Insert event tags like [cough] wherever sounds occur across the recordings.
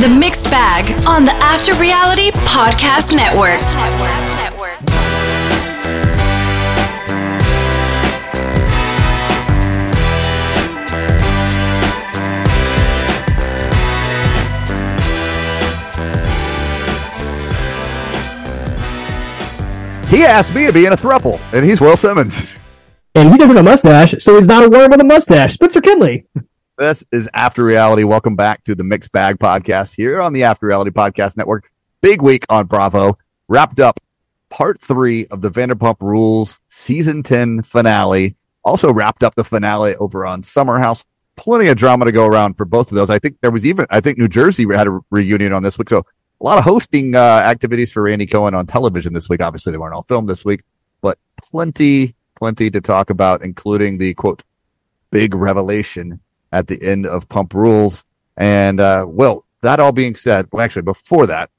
The Mixed Bag on the After Reality Podcast Network. He asked me to be in a thruple, and he's Will Semons. And he doesn't have a mustache, so he's not a worm with a mustache. Spencer Kitley. This is After Reality. Welcome back to the Mixed Bag Podcast here on the After Reality Podcast Network. Big week on Bravo. Wrapped up part three of the Vanderpump Rules season 10 finale. Also wrapped up the finale over on Summer House. Plenty of drama to go around for both of those. I think there was even, I think New Jersey had a reunion on this week. So a lot of hosting uh, activities for Andy Cohen on television this week. Obviously, they weren't all filmed this week, but plenty, plenty to talk about, including the quote, big revelation at the end of Pump Rules. And, uh, well, that all being said, well, actually, before that,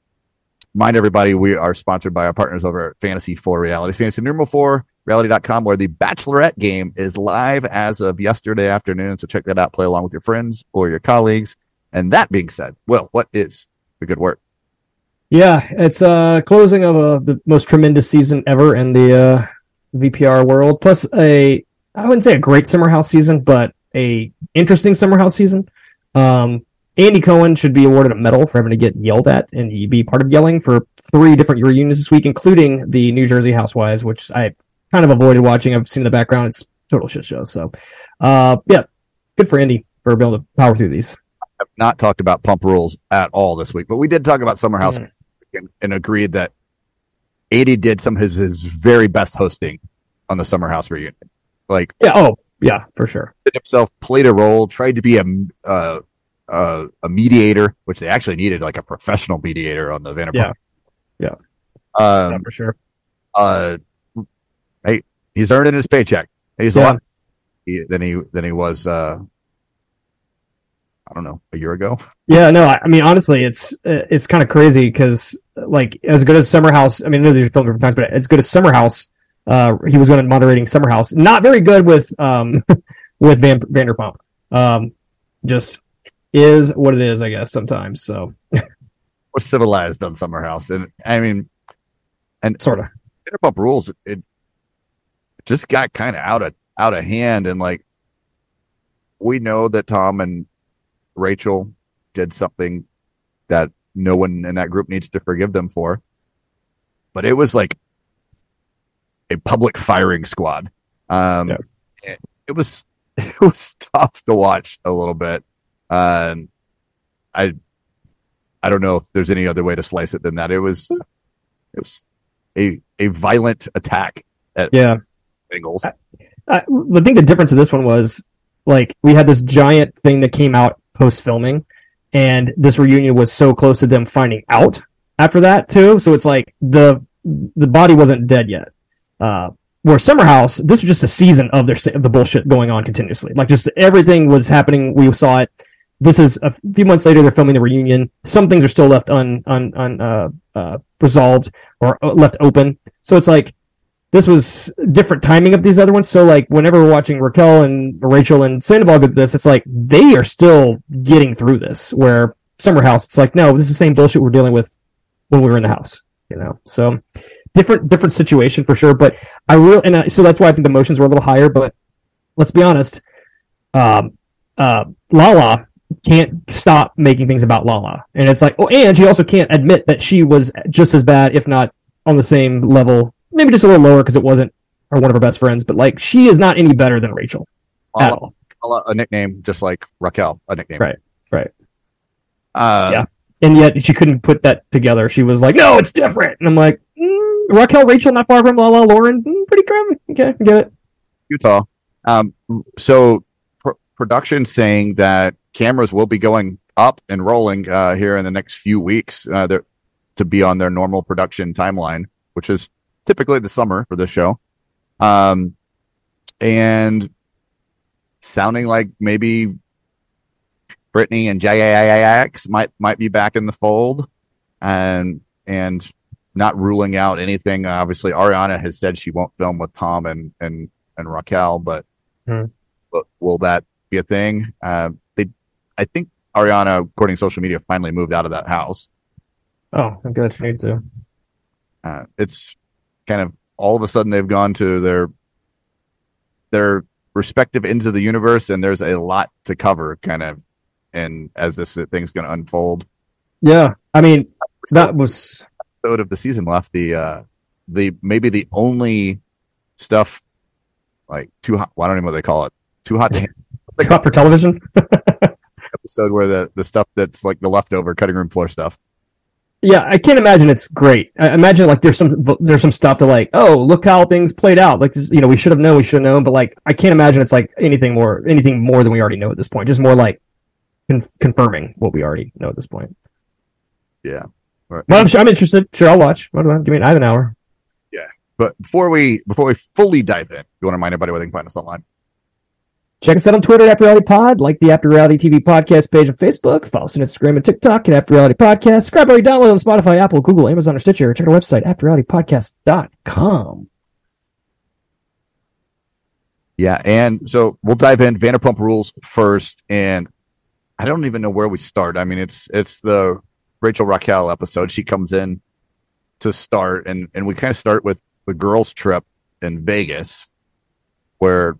mind everybody we are sponsored by our partners over at Fantasy 4 Reality, Fantasy Number 4 Reality.com, where the Bachelorette game is live as of yesterday afternoon. So check that out, play along with your friends or your colleagues. And that being said, well, what is the good work? Yeah, it's a closing of a, the most tremendous season ever in the uh, VPR world. Plus a, I wouldn't say a great summer house season, but a interesting summer house season. Um, Andy Cohen should be awarded a medal for having to get yelled at and he be part of yelling for three different reunions this week, including the New Jersey Housewives, which I kind of avoided watching. I've seen in the background; it's total shit show. So, uh, yeah, good for Andy for being able to power through these. I've not talked about pump rules at all this week, but we did talk about Summer House Mm. and, and agreed that Andy did some of his, his very best hosting on the Summer House reunion. Like Yeah. Oh, yeah, for sure. himself played a role, tried to be a uh, uh, a mediator, which they actually needed like a professional mediator on the Vanderpump. Yeah. Yeah. Um, yeah, for sure. uh, hey, he's earning his paycheck. He's a Yeah. lot he- than he than he was. Uh, I don't know, a year ago. Yeah, no, I, I mean, honestly, it's it's kind of crazy because, like, as good as Summer House, I mean, I know these are filmed different times, but as good as Summer House, uh, he was going to moderating Summer House. Not very good with um [laughs] with Van, Vanderpump. Um, just is what it is, I guess. Sometimes, so [laughs] We're civilized on Summer House, and I mean, and sort of. Vanderpump Rules, it just got kind of out of out of hand, and like we know that Tom and Rachel did something that no one in that group needs to forgive them for, but it was like a public firing squad. Um, Yeah. it, it was [laughs] it was tough to watch a little bit. Um, I I don't know if there's any other way to slice it than that. It was it was a a violent attack at Yeah. Bengals. I, I think the difference of this one was like we had this giant thing that came out post filming, and this reunion was so close to them finding out after that too. So it's like the the body wasn't dead yet. Uh, where Summer House, this was just a season of their of the bullshit going on continuously. Like just everything was happening. We saw it. This is a few months later. They're filming the reunion. Some things are still left un un, un uh, uh, resolved or uh, left open. So it's like this was different timing of these other ones. So like whenever we're watching Raquel and Rachel and Sandoval get this, it's like they are still getting through this. Where Summer House, it's like no, this is the same bullshit we're dealing with when we were in the house. You know, so different different situation for sure. But I really and I, so that's why I think the emotions were a little higher. But let's be honest, um, uh, Lala can't stop making things about Lala, and it's like oh, and she also can't admit that she was just as bad, if not on the same level maybe just a little lower because it wasn't or one of her best friends, but like she is not any better than Rachel at all. a, a nickname just like Raquel, a nickname. Right, right. Uh, Yeah. And yet she couldn't put that together. She was like, "No, it's different." And I'm like, "Raquel, Rachel, not far from La La Lauren, mm, pretty crappy." Okay, I get it. Utah. Um, so pr- production saying that cameras will be going up and rolling uh, here in the next few weeks uh, to be on their normal production timeline, which is typically the summer for this show. Um, and sounding like maybe Brittany and JAX might might be back in the fold, and and not ruling out anything. Obviously, Ariana has said she won't film with Tom and and and Raquel, but Hmm. but will that be a thing? Uh, they, I think Ariana, according to social media, finally moved out of that house. Oh, I'm good. She needs to. Uh, it's kind of all of a sudden they've gone to their their respective ends of the universe, and there's a lot to cover, kind of, and as this thing's going to unfold. Yeah, I mean that was episode of the season left. The uh, the maybe the only stuff like too hot. Well, I don't even know what they call it. Too hot to [laughs] too hot for television. [laughs] episode where the the stuff that's like the leftover cutting room floor stuff. Yeah, I can't imagine it's great. I imagine like there's some there's some stuff to like, oh, look how things played out. Like this, you know, we should have known, we should have known, but like I can't imagine it's like anything more anything more than we already know at this point. Just more like con- confirming what we already know at this point. Yeah. Right. Well, I'm sure I'm interested. Sure, I'll watch. What do I give me? I have an hour. Yeah, but before we before we fully dive in, you want to remind everybody where they can find us online. Check us out on Twitter at After Reality Pod, like the After Reality TV podcast page on Facebook, follow us on Instagram and TikTok at After Reality Podcast, subscribe or download on Spotify, Apple, Google, Amazon, or Stitcher. Check our website, afterrealitypodcast.com. Yeah, and so we'll dive in Vanderpump Rules first, and I don't even know where we start. I mean, it's it's the Rachel Raquel episode. She comes in to start, and and we kind of start with the girls' trip in Vegas, where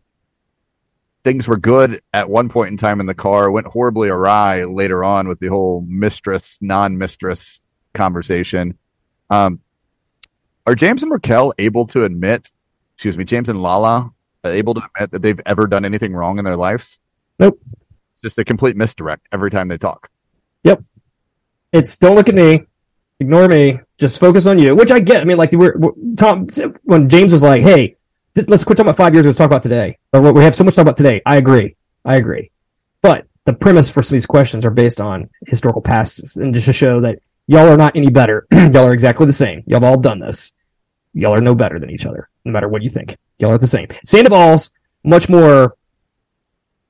things were good at one point in time in the car, went horribly awry later on with the whole mistress, non mistress conversation. Um, are James and Raquel able to admit, excuse me, James and Lala able to admit that they've ever done anything wrong in their lives? Nope. It's just a complete misdirect every time they talk. Yep. It's don't look at me, ignore me, just focus on you, which I get. I mean, like, we're, we're Tom, when James was like, hey, let's quit talking about five years. Let's talk about today. Or we have so much to talk about today. I agree. I agree. But the premise for some of these questions are based on historical pasts and just to show that y'all are not any better. [clears throat] y'all are exactly the same. Y'all have all done this. Y'all are no better than each other, no matter what you think. Y'all are the same. Sandoval's much more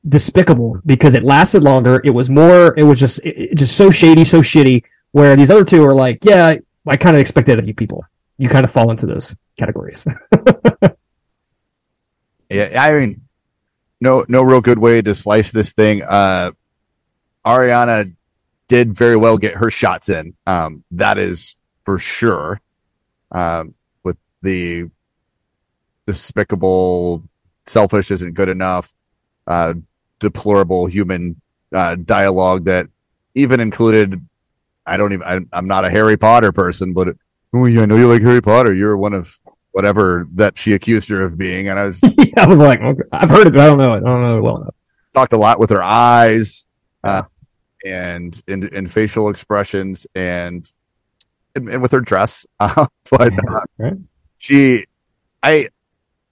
despicable because it lasted longer. It was more, it was just, it, just so shady, so shitty. Where these other two are like, yeah, I kind of expected of you people. You kind of fall into those categories. [laughs] Yeah, I mean, no, no real good way to slice this thing. Uh, Ariana did very well get her shots in. Um, that is for sure. Um, with the despicable, selfish isn't good enough, uh, deplorable human uh, dialogue that even included. I don't even. I, am not a Harry Potter person, but oh yeah, I know you like Harry Potter. You're one of whatever that she accused her of being. And I was, [laughs] yeah, I was like, okay, I've heard it, but I don't know it. I don't know it well enough. Talked a lot with her eyes, uh, and in, in facial expressions and, and, and with her dress. [laughs] Uh, but right. she, I,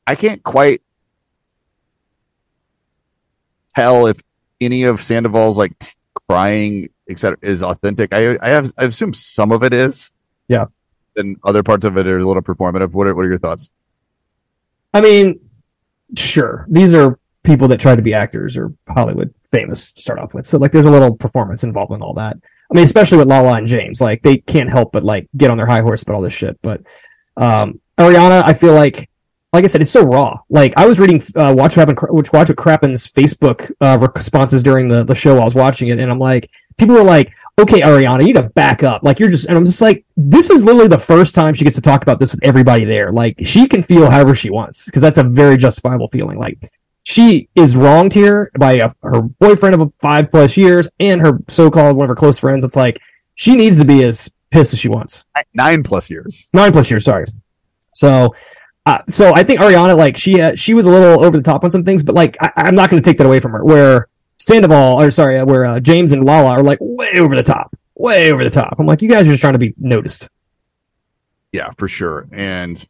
I can't quite tell if any of Sandoval's like crying, etc., is authentic. I, I have, I assume some of it is. Yeah and other parts of it are a little performative. What are, what are your thoughts? I mean, sure. These are people that try to be actors or Hollywood famous to start off with. So like there's a little performance involved in all that. I mean, especially with Lala and James, like they can't help but like get on their high horse about all this shit. But um Ariana, I feel like like I said, it's so raw. Like I was reading uh, Watch What Happened, which Watch What Crappen's Facebook uh, responses during the, the show while I was watching it, and I'm like, people were like, okay, Ariana, you need to back up. Like you're just, and I'm just like, this is literally the first time she gets to talk about this with everybody there. Like she can feel however she wants because that's a very justifiable feeling. Like she is wronged here by a, her boyfriend of five plus years and her so-called one of her close friends. It's like she needs to be as pissed as she wants. Nine plus years. Nine plus years. Sorry. So. Uh, so I think Ariana, like she, uh, she was a little over the top on some things, but like I, I'm not going to take that away from her. Where Sandoval, or sorry, where uh, James and Lala are like way over the top, way over the top. I'm like, you guys are just trying to be noticed. Yeah, for sure. And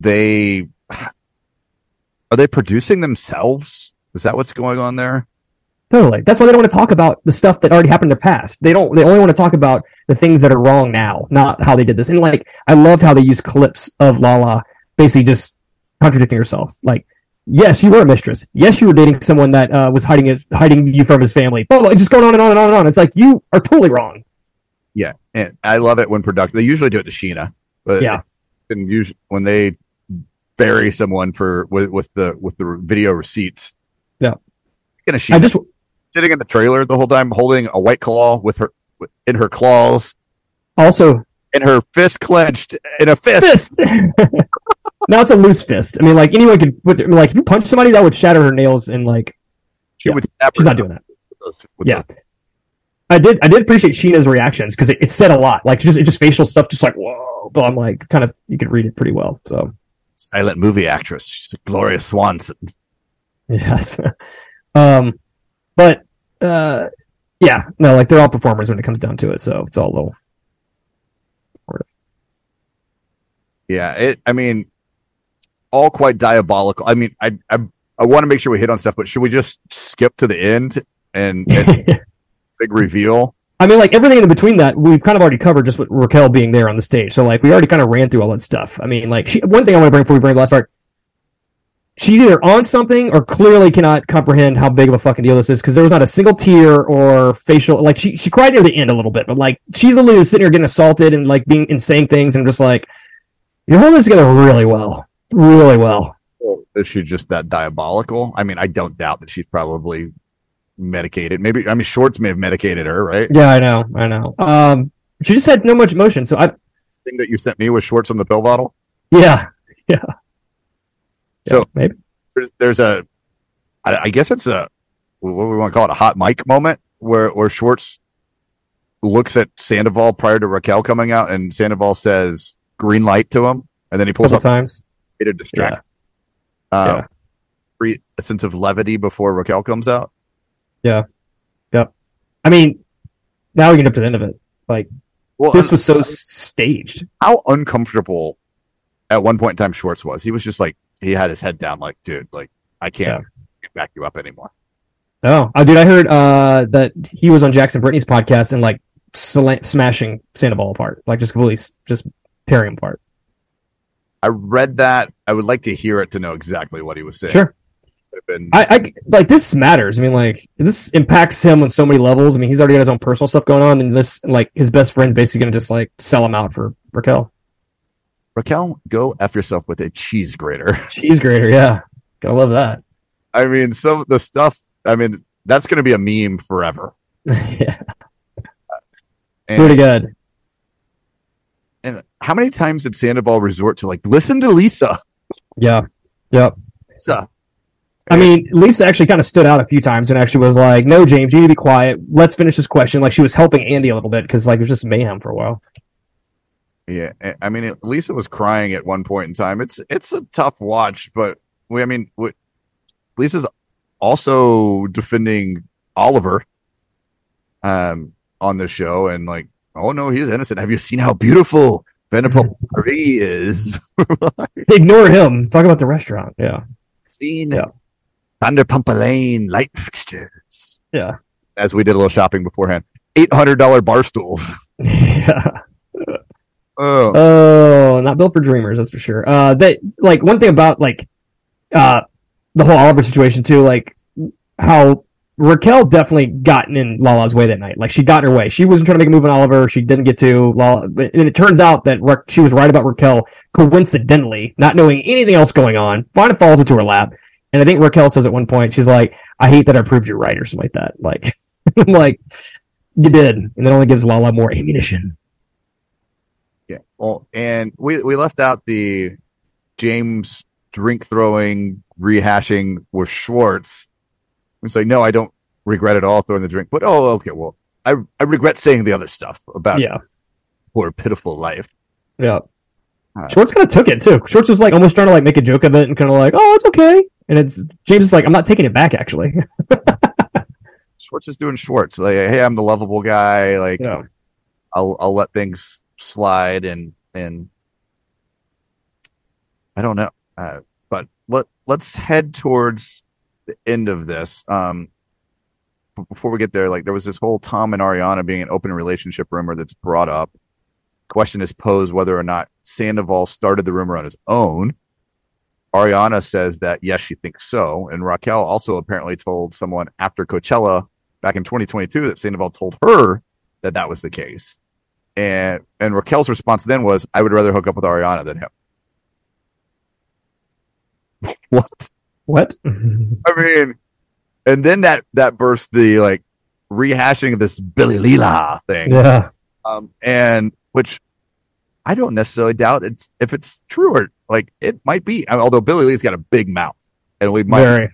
they are they producing themselves? Is that what's going on there? Totally. That's why they don't want to talk about the stuff that already happened in the past. They don't. They only want to talk about the things that are wrong now, not how they did this. And like, I loved how they used clips of Lala basically just contradicting herself. Like, yes, you were a mistress. Yes, you were dating someone that uh, was hiding his, hiding you from his family. But like, just going on and on and on and on. It's like you are totally wrong. Yeah, and I love it when production. They usually do it to Scheana, but yeah, and usually when they bury someone for with, with the with the video receipts. Yeah, gonna I just sitting in the trailer the whole time, holding a white claw with her in her claws, Also, in her fist clenched in a fist. fist. [laughs] now it's a loose fist. I mean, like anyone could put. Mean, like if you punch somebody, that would shatter her nails, and like She Yeah. would snap she's not doing that. those- Yeah. those- I did. I did appreciate Scheana's reactions because it, it said a lot. Like just, it just facial stuff, just like whoa. But I'm like, kind of, you could read it pretty well. So silent movie actress. She's a Gloria Swanson. yes. [laughs] um, but uh, yeah, no, like they're all performers when it comes down to it. So it's all low. Yeah, it. I mean, all quite diabolical. I mean, I I I want to make sure we hit on stuff, but should we just skip to the end and, and [laughs] big reveal? I mean, like everything in between that, we've kind of already covered just with Raquel being there on the stage. So like we already kind of ran through all that stuff. I mean, like she, one thing I want to bring before we bring the last part, she's either on something or clearly cannot comprehend how big of a fucking deal this is because there was not a single tear or facial. Like she she cried near the end a little bit, but like she's literally sitting here getting assaulted and like being and saying things and just like you're holding this together really well, really well. Is she just that diabolical? I mean, I don't doubt that she's probably medicated. Maybe I mean, Schwartz may have medicated her, right? Yeah, I know, I know. Um, she just had no much emotion. So I Thing that you sent me was Schwartz on the pill bottle. yeah [laughs] yeah. So- Yeah, maybe. There's, there's a, I, I guess it's a, what we want to call it, a hot mic moment where where Schwartz looks at Sandoval prior to Raquel coming out, and Sandoval says green light to him, and then he pulls couple up times. To distract. Yeah. Uh, Yeah. create a sense of levity before Raquel comes out. Yeah. Yep. I mean, now we get up to the end of it. Like Well, this was so staged. how uncomfortable at one point in time Schwartz was. He was just like he had his head down, like, dude, like I can't get back you up anymore. Oh, uh, dude, I heard uh, that he was on Jax and Brittany's podcast and like sla- smashing Sandoval apart, like just completely s- just tearing him apart. I read that. I would like to hear it to know exactly what he was saying. Sure, been- I, I like this matters. I mean, like this impacts him on so many levels. I mean, he's already got his own personal stuff going on, and this like his best friend basically gonna just like sell him out for Raquel. Raquel, go f yourself with a cheese grater. [laughs] She's greater, yeah. Gotta love that. I mean, some of the stuff. I mean, that's going to be a meme forever. [laughs] yeah, uh, And, pretty good. And how many times did Sandoval resort to like listen to Lisa? Yeah, yep. Lisa. I mean, Lisa actually kind of stood out a few times and actually was like, "No, James, you need to be quiet. Let's finish this question." Like she was helping Andy a little bit because like it was just mayhem for a while. Yeah, I- mean, Lisa was crying at one point in time. It's it's a tough watch, but we, I mean, we, Lisa's also defending Oliver, um, on the show, and like, oh no, he's innocent. Have you seen how beautiful Vanderpump [laughs] Marie is? [laughs] Ignore him. Talk about the restaurant. Yeah, seen Yeah. Vanderpump Lane light fixtures. yeah, As we did a little shopping beforehand, eight hundred dollar bar stools. [laughs] yeah. Oh, Oh, not built for dreamers, that's for sure. Uh, that like one thing about like uh the whole Oliver situation too, like how Raquel definitely gotten in Lala's way that night. Like she got in her way. She wasn't trying to make a move on Oliver. She didn't get to Lala, and it turns out that Ra- she was right about Raquel coincidentally, not knowing anything else going on. Finally falls into her lap, and I think Raquel says at one point, she's like, "I hate that I proved you right" or something like that. Like, [laughs] I'm like you did, and that only gives Lala more ammunition. yeah. Well, and we we left out the James drink throwing rehashing with Schwartz. It's like, no, I don't regret at all throwing the drink, but oh, okay, well, I I regret saying the other stuff about Yeah. poor pitiful life. Yeah. Uh, Schwartz kind of took it too. Schwartz was like almost trying to like make a joke of it and kind of like, oh, it's okay. And it's James is like, I'm not taking it back actually. [laughs] Schwartz is doing Schwartz. Like, hey, I'm the lovable guy. Like, yeah. I'll I'll let things slide and and I don't know. Uh, but let let's head towards the end of this. Um, before we get there, like there was this whole Tom and Ariana being an open relationship rumor that's brought up. Question is posed whether or not Sandoval started the rumor on his own. Ariana says that yes, she thinks so, and Raquel also apparently told someone after Coachella back in 2022 that Sandoval told her that that was the case. And and Raquel's response then was, "I would rather hook up with Ariana than him." [laughs] what? What? [laughs] I mean, and then that that burst the like rehashing of this Billy Leela thing. Yeah. Um, and which I don't necessarily doubt it's if it's true or like it might be. Although Billie Lee's got a big mouth, and we might Very.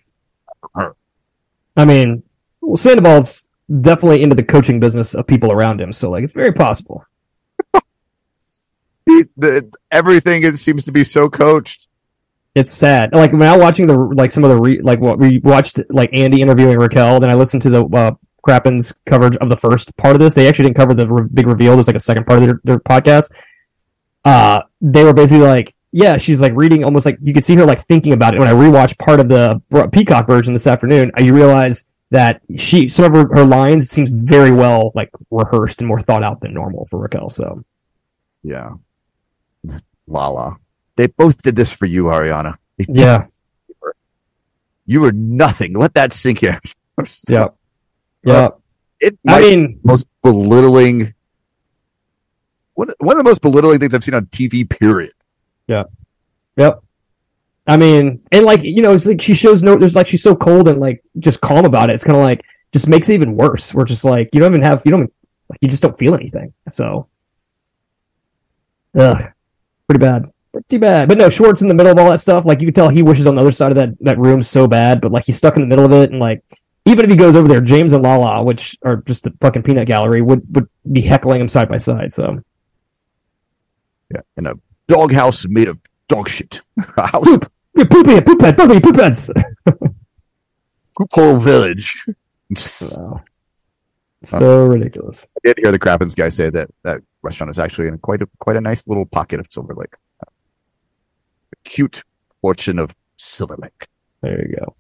her. I mean, well, Sandoval's definitely into the coaching business of people around him, so like it's very possible. [laughs] He, the, everything it seems to be so coached. It's sad. Like when I watching the like some of the re, like what we watched like Andy interviewing Raquel, then I listened to the uh, Crappen's coverage of the first part of this. They actually didn't cover the re- big reveal. There's like a second part of their, their podcast. Uh, they were basically like, yeah, she's like reading almost like you could see her like thinking about it. When I rewatched part of the Peacock version this afternoon, I realize that she some of her, her lines seems very well like rehearsed and more thought out than normal for Raquel. So Yeah, Lala. They both did this for you, Ariana. They yeah, you were nothing. Let that sink in. [laughs] yeah, yeah. Uh, it I mean, most belittling. One, one of the most belittling things I've seen on TV. Period. Yeah. Yep. I mean, and like you know, it's like she shows no. There's like she's so cold and like just calm about it. It's kind of like just makes it even worse. We're just like you don't even have you don't like you just don't feel anything. So, ugh, pretty bad. Pretty bad. But no, Schwartz in the middle of all that stuff. Like you can tell he wishes on the other side of that that room so bad. But like he's stuck in the middle of it, and like even if he goes over there, James and Lala, which are just the fucking peanut gallery, would would be heckling him side by side. So Yeah, in a doghouse made of dog shit. [laughs] House poop, you're pooping, poop head, both of you poop heads. poop [laughs] hole village. Wow. Uh, so uh, ridiculous. I did hear the Crappens guy say that that restaurant is actually in quite a quite a nice little pocket of Silver Lake. Cute fortune of Silver Lake. There you go.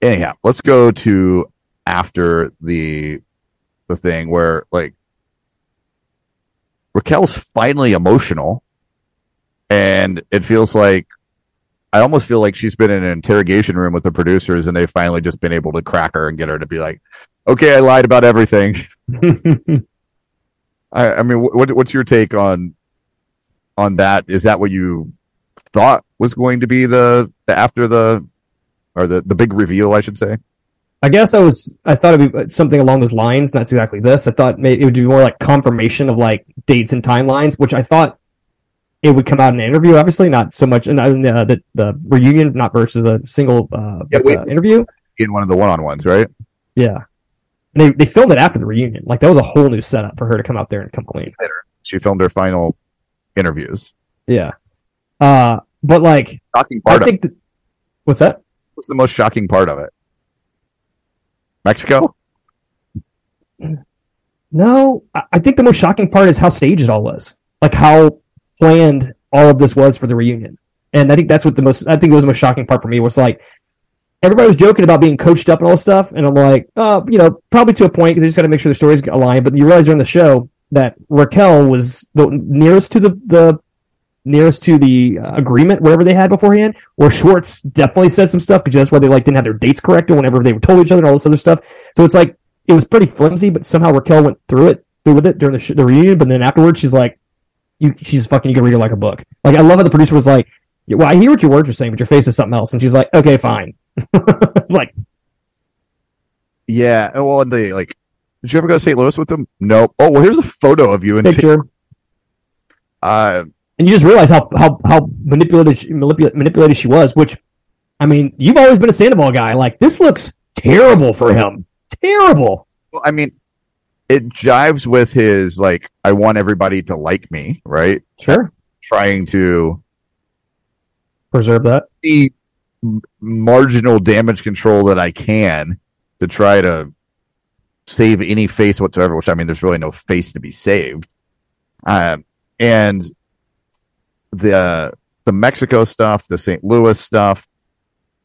Anyhow, let's go to after the the thing where like Raquel's finally emotional, and it feels like I almost feel like she's been in an interrogation room with the producers, and they've finally just been able to crack her and get her to be like, "Okay, I lied about everything." [laughs] [laughs] I, I mean, what what's your take on on that? Is that what you thought was going to be the, the after the or the the big reveal? I should say. I guess I was. I thought it'd be something along those lines. That's exactly this. I thought it would be more like confirmation of like dates and timelines, which I thought it would come out in an interview. Obviously, not so much in uh, the the reunion, not versus a single uh, Yeah, uh, interview. In one of the one on ones, right? Yeah, and they they filmed it after the reunion. Like that was a whole new setup for her to come out there and come clean. She filmed her final interviews. Yeah, uh, but like Shocking part of think. th- what's that? what's the most shocking part of it? Mexico. No, I I think the most shocking part is how staged it all was. Like how planned all of this was for the reunion. And I think that's what the most I think it was the most shocking part for me was like everybody was joking about being coached up and all this stuff, and I'm like, uh, you know, probably to a point because they just got to make sure the stories align. But you realize during the show that Raquel was the nearest to the the nearest to the uh, agreement, whatever they had beforehand. Or Schwartz definitely said some stuff because that's why they like didn't have their dates corrected whenever they were told each other and all this other stuff. So it's like it was pretty flimsy, but somehow Raquel went through it, through with it during the, sh- the reunion. But then afterwards, she's like, "You, she's fucking. You can read her like a book." Like I love how the producer was like, "Well, I hear what your words are saying, but your face is something else." And she's like, "Okay, fine." [laughs] like, Yeah. Well, and they like. Did you ever go to St. Louis with them? No. Oh well, here's a photo of you in. St. picture, Uh, and you just realize how how how manipulated she, manipulated, manipulated she was. Which, I mean, you've always been a Sandoval guy. Like this looks terrible for him. Terrible. well, I mean, it jives with his like, I want everybody to like me, right? Sure, Trying to preserve that. the marginal damage control that I can to try to save any face whatsoever. Which I mean, there's really no face to be saved. Um, and the the Mexico stuff, the St. Louis stuff,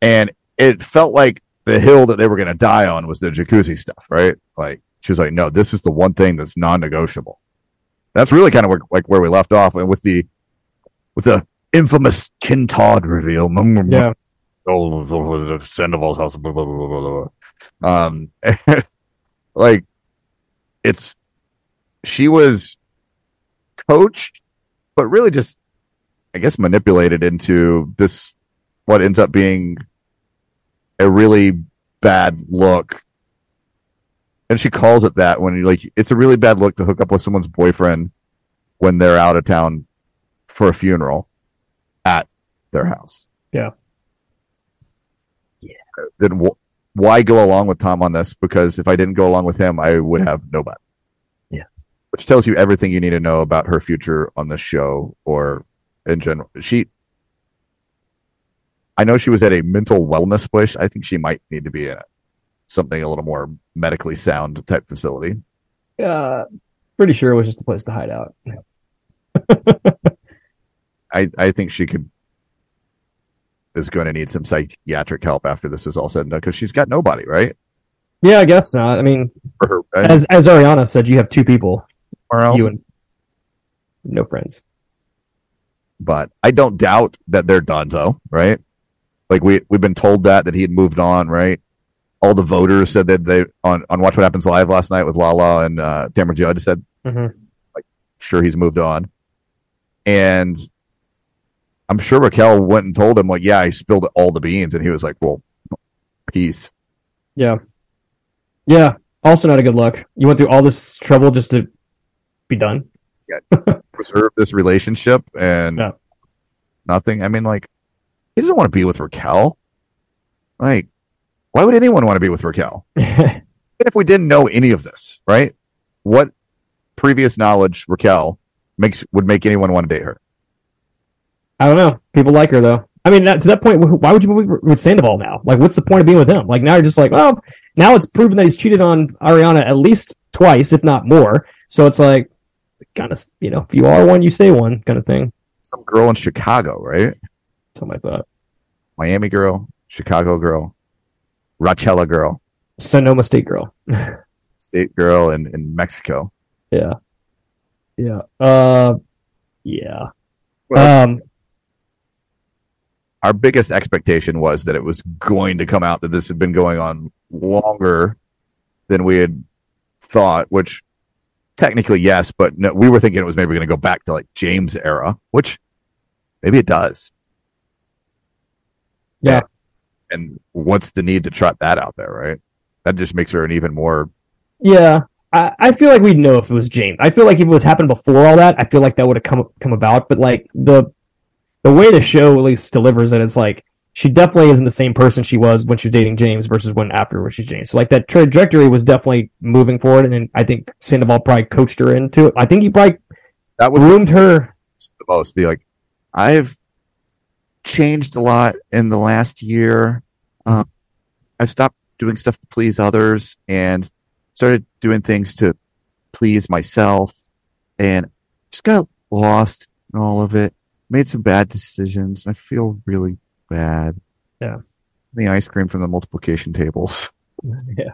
and it felt like the hill that they were going to die on was the jacuzzi stuff, right? Like she was like, "No, this is the one thing that's non-negotiable." That's really kind of where, like where we left off, and with the with the infamous Ken Todd reveal. [laughs] Yeah. Oh, Sandoval's house. Blah, blah, blah, blah, blah. Um, [laughs] like it's she was coached, but really just, I guess, manipulated into this what ends up being a really bad look. And she calls it that when you like it's a really bad look to hook up with someone's boyfriend when they're out of town for a funeral at their house. Yeah. Yeah. Then wh- why go along with Tom on this? Because if I didn't go along with him, I would have nobody. Yeah. Which tells you everything you need to know about her future on the show or in general. She I know she was at a mental wellness place. I think she might need to be in something a little more medically sound type facility. Uh, pretty sure it was just a place to hide out. I I think she could is going to need some psychiatric help after this is all said and done because she's got nobody, right? Yeah, I guess not. I mean, her, as as Ariana said, you have two people, somewhere else. you and no friends. But I don't doubt that they're done though, right? Like we we've been told that that he had moved on, right? All the voters said that they on on Watch What Happens Live last night with Lala and uh, Tamra Judge said Mm-hmm. sure he's moved on, and I'm sure Raquel went and told him like, yeah, I spilled all the beans, and he was like, well, peace. Yeah, yeah. Also, not a good look. You went through all this trouble just to be done. [laughs] Preserve this relationship and Yeah. nothing. I mean, like he doesn't want to be with Raquel. Like, why would anyone want to be with Raquel? [laughs] even if we didn't know any of this, right? What previous knowledge Raquel makes would make anyone want to date her? I don't know. People like her though. I mean, that, to that point, why would you be with Sandoval now? Like, what's the point of being with him? Like, now you're just like, well, now it's proven that he's cheated on Ariana at least twice, if not more. So it's like, kind of, you know, if you are one, you say one kind of thing. Some girl in Chicago, right? Something like that. Miami girl, Chicago girl, Rachella girl, Sonoma State girl. [laughs] state girl in, in Mexico. Yeah. Yeah. Uh, yeah. Well- um, Our biggest expectation was that it was going to come out that this had been going on longer than we had thought, which technically yes, but no, we were thinking it was maybe going to go back to like James era, which maybe it does. Yeah. And what's the need to trot that out there, right? That just makes her an even more yeah. I, I feel like we'd know if it was James. I feel like if it was happened before all that, I feel like that would have come come about. But like the the way the show at least delivers it, it's like she definitely isn't the same person she was when she was dating James versus when after when she's James. So like that trajectory was definitely moving forward, and then I think Sandoval probably coached her into it. I think he probably that was groomed her. the most. The like, I've changed a lot in the last year. Um, I've stopped doing stuff to please others and started doing things to please myself, and just got lost in all of it. Made some bad decisions. I feel really bad. Yeah. the ice cream from the multiplication tables. [laughs] Yeah.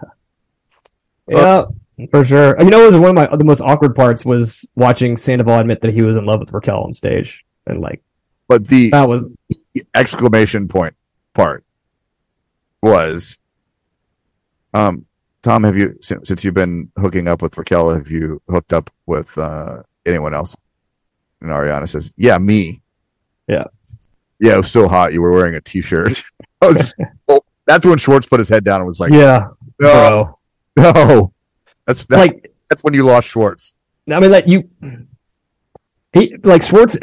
Yeah, for sure. You know, it was one of my the most awkward parts was watching Sandoval admit that he was in love with Raquel on stage, and like But the that was exclamation point part was um Tom have you since, since you've been hooking up with Raquel have you hooked up with uh anyone else and Ariana says yeah me Yeah. Yeah it was so hot you were wearing a t-shirt [laughs] was just- [laughs] well, that's when Schwartz put his head down and was like yeah, no bro. no that's that, Like that's when you lost Schwartz I mean, like you, he like Schwartz.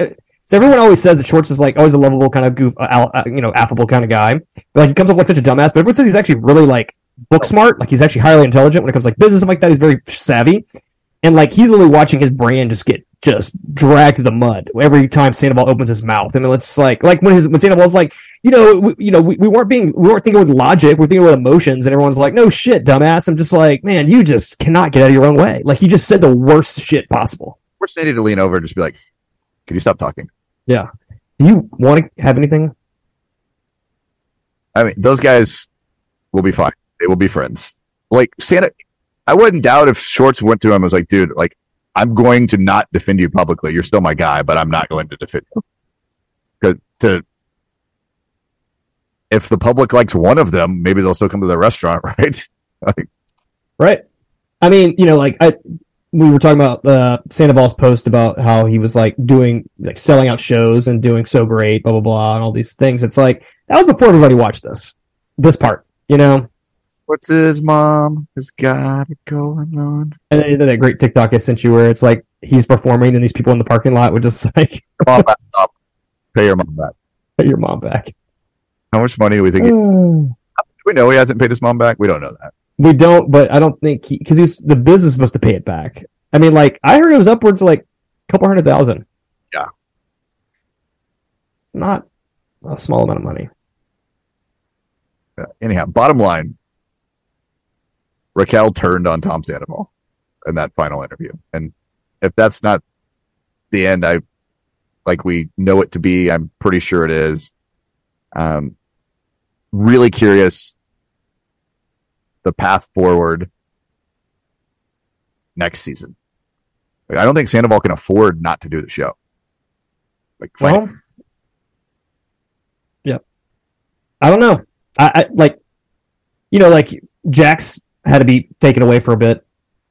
So everyone always says that Schwartz is like always a lovable kind of goof, uh, uh, you know, affable kind of guy. But, like he comes off like such a dumbass. But everyone says he's actually really like book smart. Like he's actually highly intelligent when it comes to, like business and like that. He's very savvy, and like he's literally watching his brand just get just dragged to the mud every time Sandoval opens his mouth. And it's like like when his when Sandoval's like, you know, we, you know, we, we weren't being we weren't thinking with logic, we're thinking with emotions, and everyone's like, no shit, dumbass. I'm just like, man, you just cannot get out of your own way. Like you just said the worst shit possible. Schwartz needed to lean over and just be like can you stop talking Yeah. Do you want to have anything? I mean, those guys will be fine. They will be friends. Like Santa, I wouldn't doubt if Schwartz went to him and was like, dude, like, I'm going to not defend you publicly. You're still my guy, but I'm not going to defend you. To, if the public likes one of them, maybe they'll still come to the restaurant, [laughs] right? Right. I mean, you know, like I, we were talking about uh, Sandoval's post about how he was like doing, like selling out shows and doing so great, blah blah blah, and all these things. It's like that was before everybody watched this, this part, you know. What's his mom has got it going on? And then that great TikTok I sent you where it's like he's performing, and these people in the parking lot would just [laughs] like Mom, back up. Pay your mom back. Pay your mom back. How much money do we think? [sighs] Do we know he hasn't paid his mom back? We don't know that. We don't, but I don't think he because he's the business supposed to pay it back. I mean, like I heard it was upwards of like a couple hundred thousand. Yeah. It's not a small amount of money. Yeah. Anyhow, bottom line, Raquel turned on Tom Sandoval in that final interview, and if that's not the end, I like we know it to be. I'm pretty sure it is. Um, really curious the path forward next season. Like, I don't think Sandoval can afford not to do the show. Like, Well, yep. I don't know. I, I like, you know, like Jax had to be taken away for a bit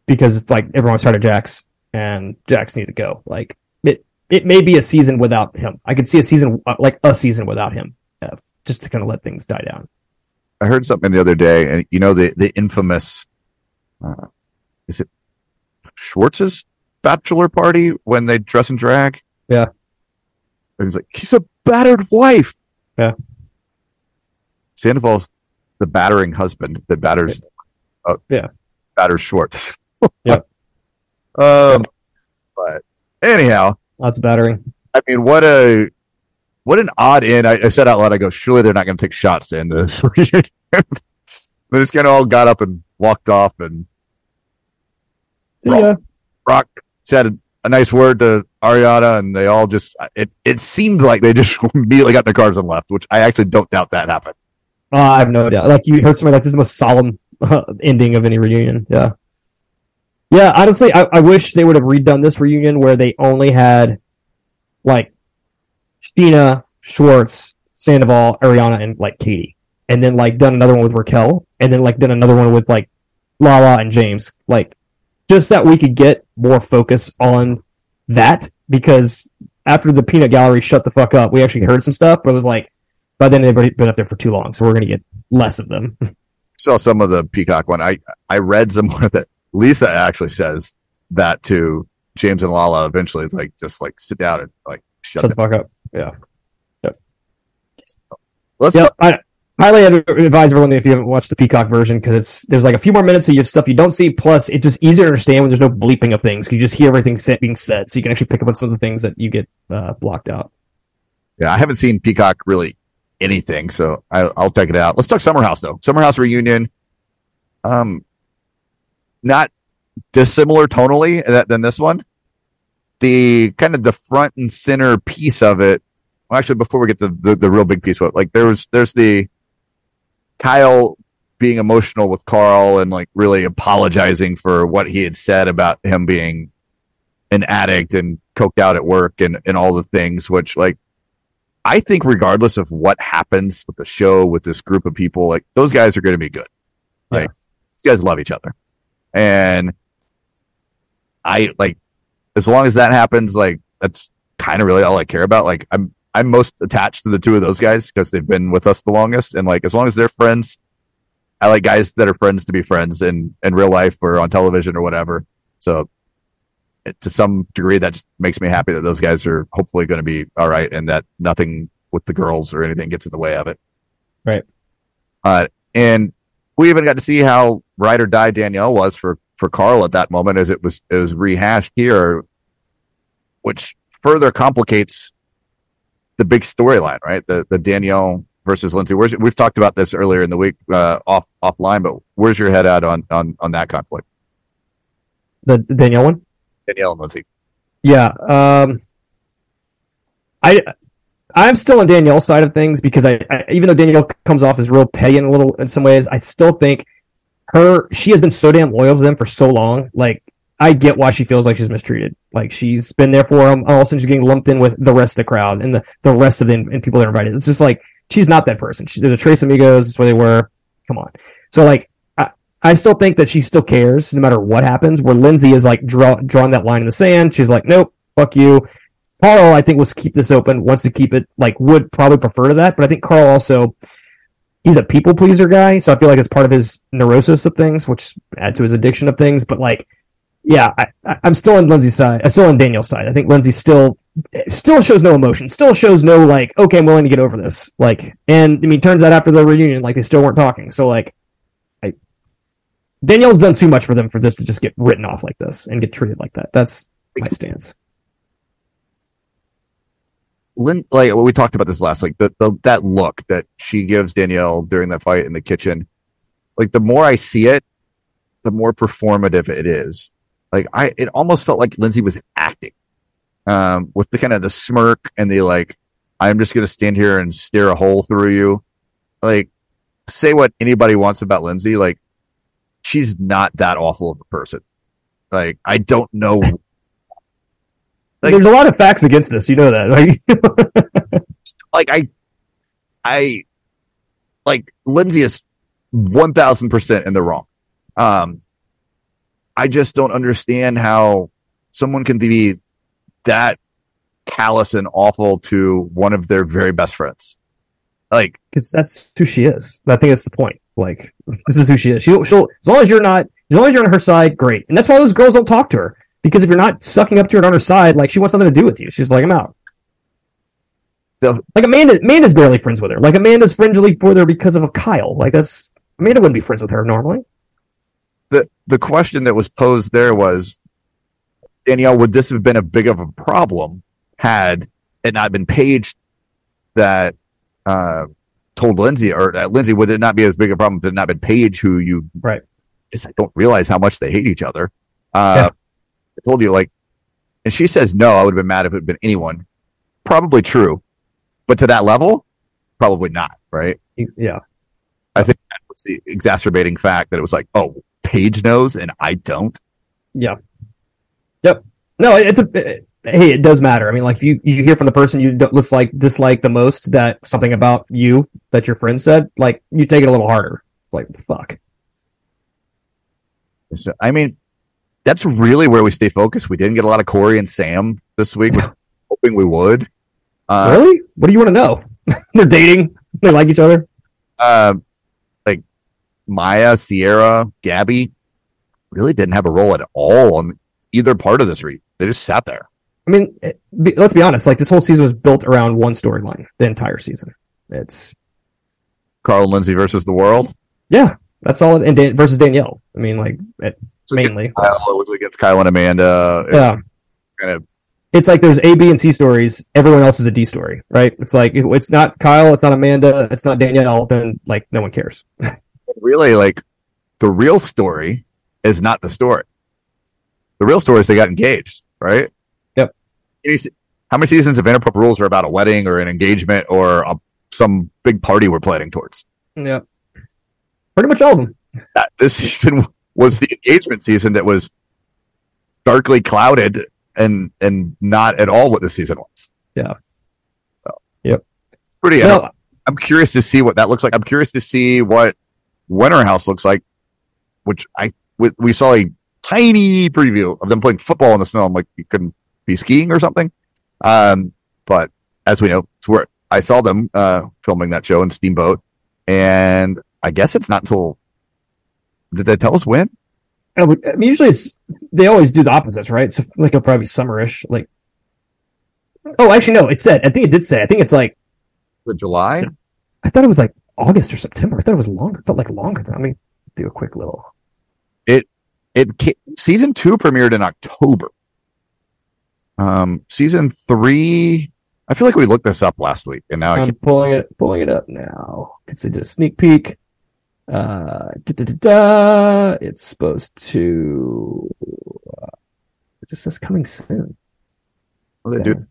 because like everyone started Jax and Jax needed to go. Like it, it may be a season without him. I could see a season uh, like a season without him, uh, just to kind of let things die down. I heard something the other day, and you know the the infamous, uh, is it Schwartz's bachelor party when they dress in drag? Yeah. And he's like, he's a battered wife. Yeah. Sandoval's the battering husband that batters. Uh, Yeah. Batters Schwartz. [laughs] Yep. Um, but anyhow, Lots of battering. I mean, what a what an odd end. I, I said out loud, I go, surely they're not going to take shots to end this. [laughs] they just kind of all got up and walked off, and See ya. Brock said a, a nice word to Ariana, and they all just it it seemed like they just [laughs] immediately got in their cars and left, which I actually don't doubt that happened. Uh, I have no doubt. Like you heard something like this is the most solemn [laughs] ending of any reunion. Yeah. Yeah, honestly, I, I wish they would have redone this reunion where they only had like Scheana, Schwartz, Sandoval, Ariana, and like Katie. And then like done another one with Raquel, and then like done another one with like Lala and James. Like just that we could get more focus on that because after the peanut gallery shut the fuck up, we actually heard some stuff, but it was like by then they've been up there for too long, so we're gonna get less of them. [laughs] Saw some of the Peacock one. I I read somewhere [laughs] that Lisa actually says that to James and Lala. Eventually, it's like just like sit down and like shut. Shut the fuck up. Yeah. Let's Yeah, talk. I highly advise everyone if you haven't watched the Peacock version because it's there's like a few more minutes of stuff you don't see. Plus, it's just easier to understand when there's no bleeping of things. 'cause You just hear everything being said, so you can actually pick up on some of the things that you get uh, blocked out. Yeah, I haven't seen Peacock really anything, so I, I'll check it out. Let's talk Summer House though. Summer House reunion, um, not dissimilar tonally that, than this one. The kind of the front and center piece of it. Well, actually, before we get to the, the real big piece of it, like there was there's the Kyle being emotional with Carl and like really apologizing for what he had said about him being an addict and coked out at work and, and all the things, which like I think regardless of what happens with the show with this group of people, like those guys are going to be good. Yeah. Like these guys love each other, and I like as long as that happens, like that's kind of really all I care about. Like I'm I'm most attached to the two of those guys because they've been with us the longest, and like as long as they're friends, I like guys that are friends to be friends in in real life or on television or whatever. So to some degree, that just makes me happy that those guys are hopefully going to be all right, and that nothing with the girls or anything gets in the way of it. Right. Uh, and we even got to see how ride or die Danielle was for for Carl at that moment, as it was it was rehashed here, which further complicates the big storyline, right? The the Danielle versus Lindsay. Where's we've talked about this earlier in the week uh, off offline, but where's your head at on on on that conflict, The, the Danielle one. Danielle and Lindsay? Yeah. Um, I I'm still on Danielle's side of things because I, I even though Danielle comes off as real petty in a little in some ways, I still think her she has been so damn loyal to them for so long. Like I get why she feels like she's mistreated. Like she's been there for them. All of a sudden she's getting lumped in with the rest of the crowd and the, the rest of the and people that are invited. It's just like she's not that person. She's the Trace Amigos. That's where they were. Come on. So like I, still think that she still cares no matter what happens. Where Lindsay is like draw, drawing that line in the sand. She's like, nope, fuck you. Carl, I think, wants to keep this open, wants to keep it like would probably prefer to that, but I think Carl also he's a people pleaser guy, so I feel like it's part of his neurosis of things, which add to his addiction of things. But like, yeah, I, I'm still on Lindsay's side. I'm still on Danielle's side. I think Lindsay still still shows no emotion, still shows no like, okay, I'm willing to get over this. Like, and I mean, turns out after the reunion, like they still weren't talking. So like, Danielle's done too much for them for this to just get written off like this and get treated like that. That's my stance. Lynn, like we talked about this last, like the, the that look that she gives Danielle during that fight in the kitchen. Like the more I see it, the more performative it is. Like I, it almost felt like Lindsay was acting, um, with the kind of the smirk and the like. I'm just gonna stand here and stare a hole through you. Like, say what anybody wants about Lindsay, like she's not that awful of a person. Like I don't know [laughs] like, There's a lot of facts against this. You know that, right? [laughs] like I, I, like Lindsay is one thousand percent in the wrong. Um, I just don't understand how someone can be that callous and awful to one of their very best friends. Like, because that's who she is. I think that's the point. Like, this is who she is. She, she'll, as long as you're not, as long as you're on her side, great. And that's why those girls don't talk to her because if you're not sucking up to her on her side, like she wants nothing to do with you. She's like, I'm out. So, like Amanda, Amanda's barely friends with her. Like Amanda's friendly with her because of a Kyle. Like that's Amanda wouldn't be friends with her normally. The the question that was posed there was, Danielle, would this have been a big of a problem had it not been Paige that uh, told Lindsay, or uh, Lindsay, would it not be as big a problem if it not been Paige who you right? I don't realize how much they hate each other. Uh, yeah. I told you, like, and she says no, I would have been mad if it had been anyone. Probably true, but to that level, probably not, right? Yeah. I think that was the exacerbating fact that it was like, oh, Paige knows and I don't. Yeah. Yep. No, it's a. It, hey, it does matter. I mean, like you you hear from the person you dislike dislike the most that something about you that your friend said, like you take it a little harder. Like fuck. So I mean, that's really where we stay focused. We didn't get a lot of Corey and Sam this week. [laughs] hoping we would. Uh, really? What do you want to know? [laughs] They're dating. They like each other. Uh, like Mya, Ciara, Gabby, really didn't have a role at all on either part of this read. They just sat there. I mean, eh, let's be honest. Like this whole season was built around one storyline. The entire season. It's Carl Lindsay versus the world. Yeah, that's all. And Dan- versus Danielle. I mean, like it, mainly. Kyle, it against Kyle and Amanda. Yeah. Kind of. It's like there's A, B, and C stories. Everyone else is a D story, right? It's like it's not Kyle, it's not Amanda, it's not Danielle. Then like no one cares. [laughs] really, like the real story is not the story. The real story is they got engaged, right? How many seasons of Vanderpump Rules are about a wedding or an engagement or a, some big party we're planning towards? Yeah, Pretty much all of them. That, this season was the engagement season that was darkly clouded and and not at all what the season was. Yeah. So, yep. Pretty. I'm curious to see what that looks like. I'm curious to see what Winter House looks like, which I we, we saw a tiny preview of them playing football in the snow. I'm like, you couldn't be skiing or something. Um, but as we know, where I saw them uh, filming that show in Steamboat, and I guess it's not until did they tell us when? I mean, usually it's they always do the opposites, right? So like it'll probably be summerish. Like, oh, actually, no, it said. I think it did say. I think it's like the July. I thought it was like August or September. I thought it was longer. It felt like longer. Than, let me do a quick little. It it season two premiered in October. Um, season three. I feel like we looked this up last week, and now I'm pulling it pulling it up now. Because they did a sneak peek. Uh, da, da, da, it's supposed to. Uh, it just says coming soon. Well, they yeah. do.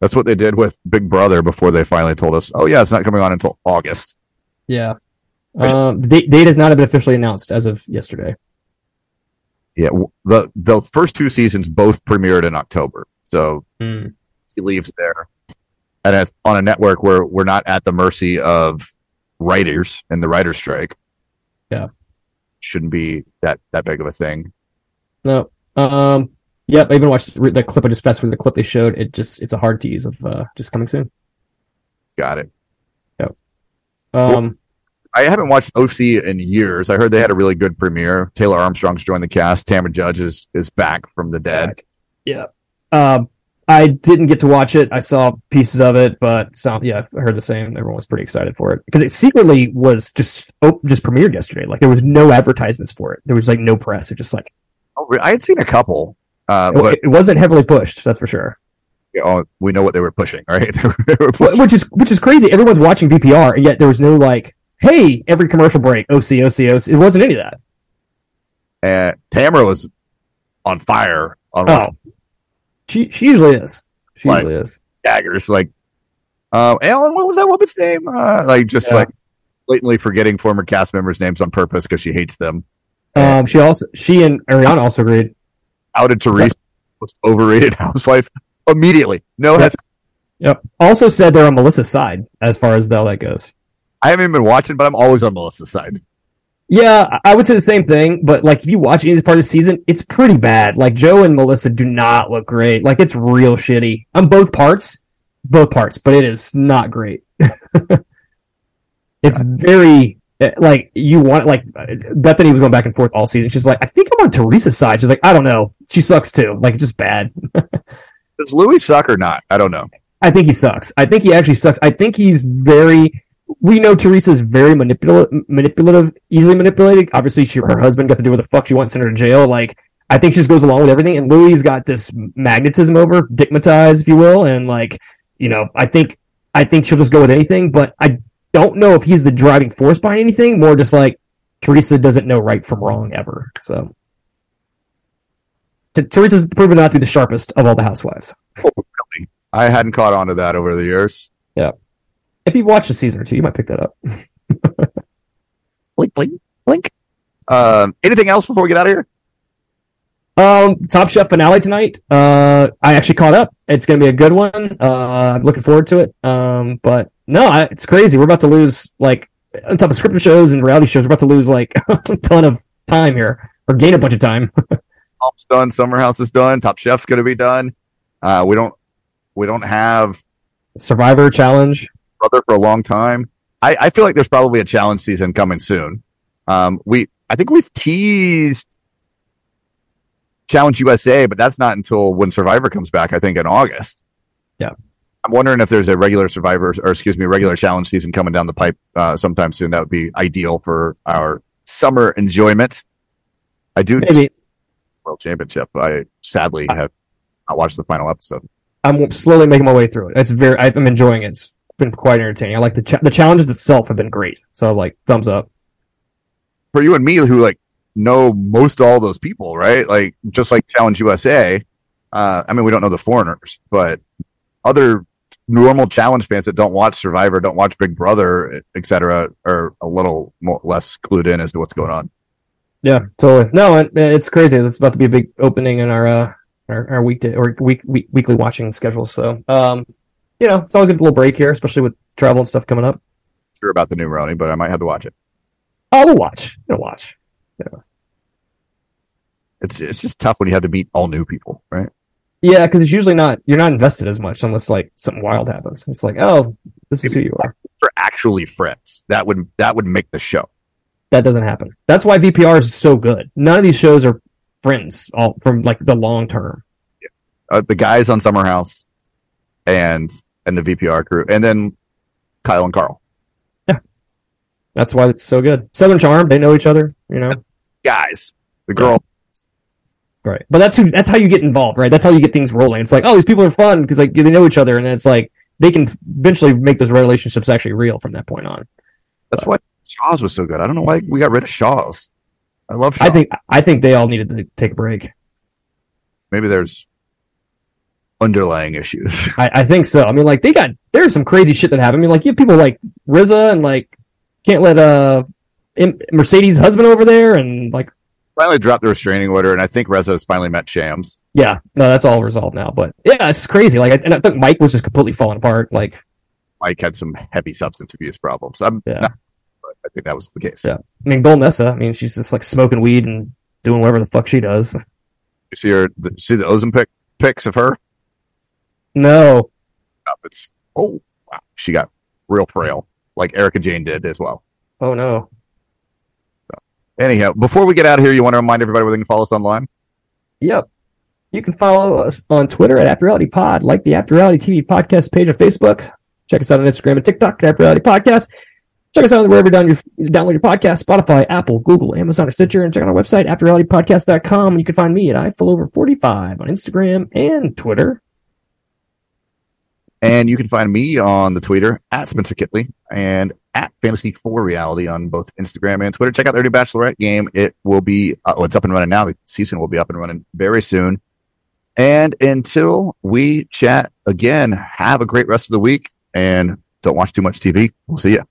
That's what they did with Big Brother before they finally told us, "Oh yeah, it's not coming on until August." Yeah, um, the date has not been officially announced as of yesterday. Yeah, the the first two seasons both premiered in October, so mm. he leaves there, and it's on a network where we're not at the mercy of writers and the writer's strike. Yeah. Shouldn't be that that big of a thing. No. Um yep, I even watched the clip I just passed through the clip they showed. It just it's a hard tease of uh just coming soon. Got it. Yep. Um, I haven't watched OC in years. I heard they had a really good premiere. Taylor Armstrong's joined the cast. Tamra Judge is is back from the dead. yeah. Um, I didn't get to watch it. I saw pieces of it, but some, yeah, I heard the same. Everyone was pretty excited for it because it secretly was just oh, just premiered yesterday. Like there was no advertisements for it. There was like no press. It just like Oh, I had seen a couple, uh, it, but it wasn't heavily pushed. That's for sure. Yeah, oh, we know what they were pushing, [laughs] right? They were- they were Wh- pushing- Which is which is crazy. Everyone's watching VPR, and yet there was no like, hey, every commercial break, OC, OC, OC. It wasn't any of that. and Tamra was on fire on Oh, she she usually is. She Like- usually is. daggers. Like, uh, Alan, what was that woman's name? Uh, like, just Yeah. like blatantly forgetting former cast members' names on purpose because she hates them. Um, she also she and Ariana also agreed. Outed Teresa, most overrated [laughs] housewife immediately. No, Yep. hes- Yep. Also said they're on Melissa's side as far as all that goes. I haven't even been watching, but I'm always on Melissa's side. Yeah, I- would say the same thing, but like if you watch any of this part of the season, it's pretty bad. Like Joe and Melissa do not look great. Like it's real shitty on both parts, both parts, but it is not great. [laughs] it's very like you want like Bethenny was going back and forth all season. She's like, I think I'm on Teresa's side. She's like, I don't know. She sucks too. Like just bad. [laughs] Does Luis suck or not? I don't know. I think he sucks. I think he actually sucks. I think he's very. We know Teresa's very manipulative, manipulative, easily manipulated. Obviously, she, her husband got to do what the fuck she wants, send her to jail. Like, I think she just goes along with everything. And Luis got this magnetism over, digmatized, if you will, and like, you know, I think, I think she'll just go with anything. But I don't know if he's the driving force behind anything. More just like Teresa doesn't know right from wrong ever. So, T- Teresa's proven not to be the sharpest of all the housewives. Oh, really? I hadn't caught on to that over the years. If you watch watched a season or two, you might pick that up. [laughs] Blink, blink, blink. Um, anything else before we get out of here? Um, Top Chef finale tonight. Uh, I actually caught up. It's gonna be a good one. Uh, I'm looking forward to it. Um, but no, I, it's crazy. We're about to lose like on top of scripted shows and reality shows. We're about to lose like [laughs] a ton of time here, or gain a bunch of time. [laughs] Mom's done. Summer House is done. Top Chef's going to be done. Uh, we don't we don't have Survivor challenge. Brother for a long time. I, I feel like there's probably a challenge season coming soon. Um, we I think we've teased Challenge USA, but that's not until when Survivor comes back. I think in August. Yeah. I'm wondering if there's a regular Survivor or excuse me, regular challenge season coming down the pipe uh, sometime soon. That would be ideal for our summer enjoyment. I do Maybe World Championship. I sadly have not watched the final episode. I'm slowly making my way through it. It's very. I'm enjoying it. It's been quite entertaining. I like the cha- the challenges itself have been great. So like thumbs up. for you and me who like know most all those people, right? Like just like Challenge USA. Uh, I mean, we don't know the foreigners, but other normal challenge fans that don't watch Survivor, don't watch Big Brother, etc., are a little more less clued in as to what's going on. Yeah, totally. No, it, it's crazy. It's about to be a big opening in our uh our, our weekday or week, week weekly watching schedule. So, um, you know, it's always a little break here, especially with travel and stuff coming up. Sure about the new Roni, but I might have to watch it. Oh, we'll watch. We'll watch. Yeah. It's it's just tough when you have to meet all new people, right? Yeah, because it's usually not you're not invested as much unless like something wild happens. It's like, oh, this is who you are. are actually friends, that would that would make the show. That doesn't happen. That's why VPR is so good. None of these shows are friends all from like the long term. Uh, the guys on Summer House, and and the VPR crew, and then Kyle and Carl. Yeah, that's why it's so good. Southern Charm, they know each other, you know. Guys, the girl. Right. But that's who that's how you get involved, right? That's how you get things rolling. It's like, oh, these people are fun because like they know each other, and then it's like they can eventually make those relationships actually real from that point on. That's why Shahs was so good. I don't know why we got rid of Shahs. I love Shaw. I think I think they all needed to take a break. maybe there's underlying issues. [laughs] I, I think so. I mean, like they got there's some crazy shit that happened. I mean, like you have people like Reza and like can't let uh M- Mercedes' husband over there, and like finally dropped the restraining order, and I think Reza has finally met Shams. yeah, no, that's all resolved now. But yeah, it's crazy. Like, and I think Mike was just completely falling apart. Like, Mike had some heavy substance abuse problems. I'm Yeah. not, but I think that was the case. Yeah. I mean, Golnesa. I mean, she's just like smoking weed and doing whatever the fuck she does. You see her, the, see the Ozempic pics of her? No, It's oh wow, she got real frail. like Erika Jayne did as well. Oh no. Anyhow, before we get out of here, you want to remind everybody where they can follow us online? Yep. You can follow us on Twitter at After Reality Pod, like the After Reality TV podcast page on Facebook. Check us out on Instagram and TikTok at After Reality Podcast. Check us out wherever you download your, download your podcast, Spotify, Apple, Google, Amazon, or Stitcher, and check out our website, afterrealitypodcast.com. You can find me at iFullOver45 on Instagram and Twitter. And you can find me on the Twitter at Spencer Kitley and at Fantasy for Reality on both Instagram and Twitter. Check out their new Bachelorette game. It will be, uh, it's up and running now. The season will be up and running very soon. And until we chat again, have a great rest of the week and don't watch too much TV. We'll see you.